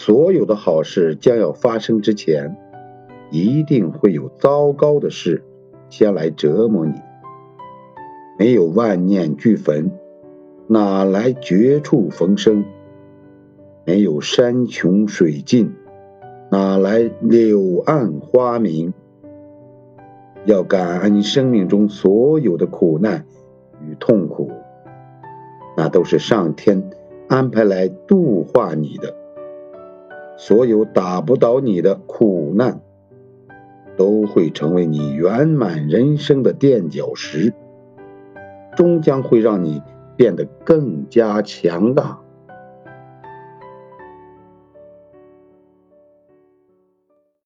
所有的好事将要发生之前，一定会有糟糕的事先来折磨你。没有万念俱焚，哪来绝处逢生？没有山穷水尽，哪来柳暗花明？要感恩生命中所有的苦难与痛苦，那都是上天安排来度化你的。所有打不倒你的苦难，都会成为你圆满人生的垫脚石，终将会让你变得更加强大。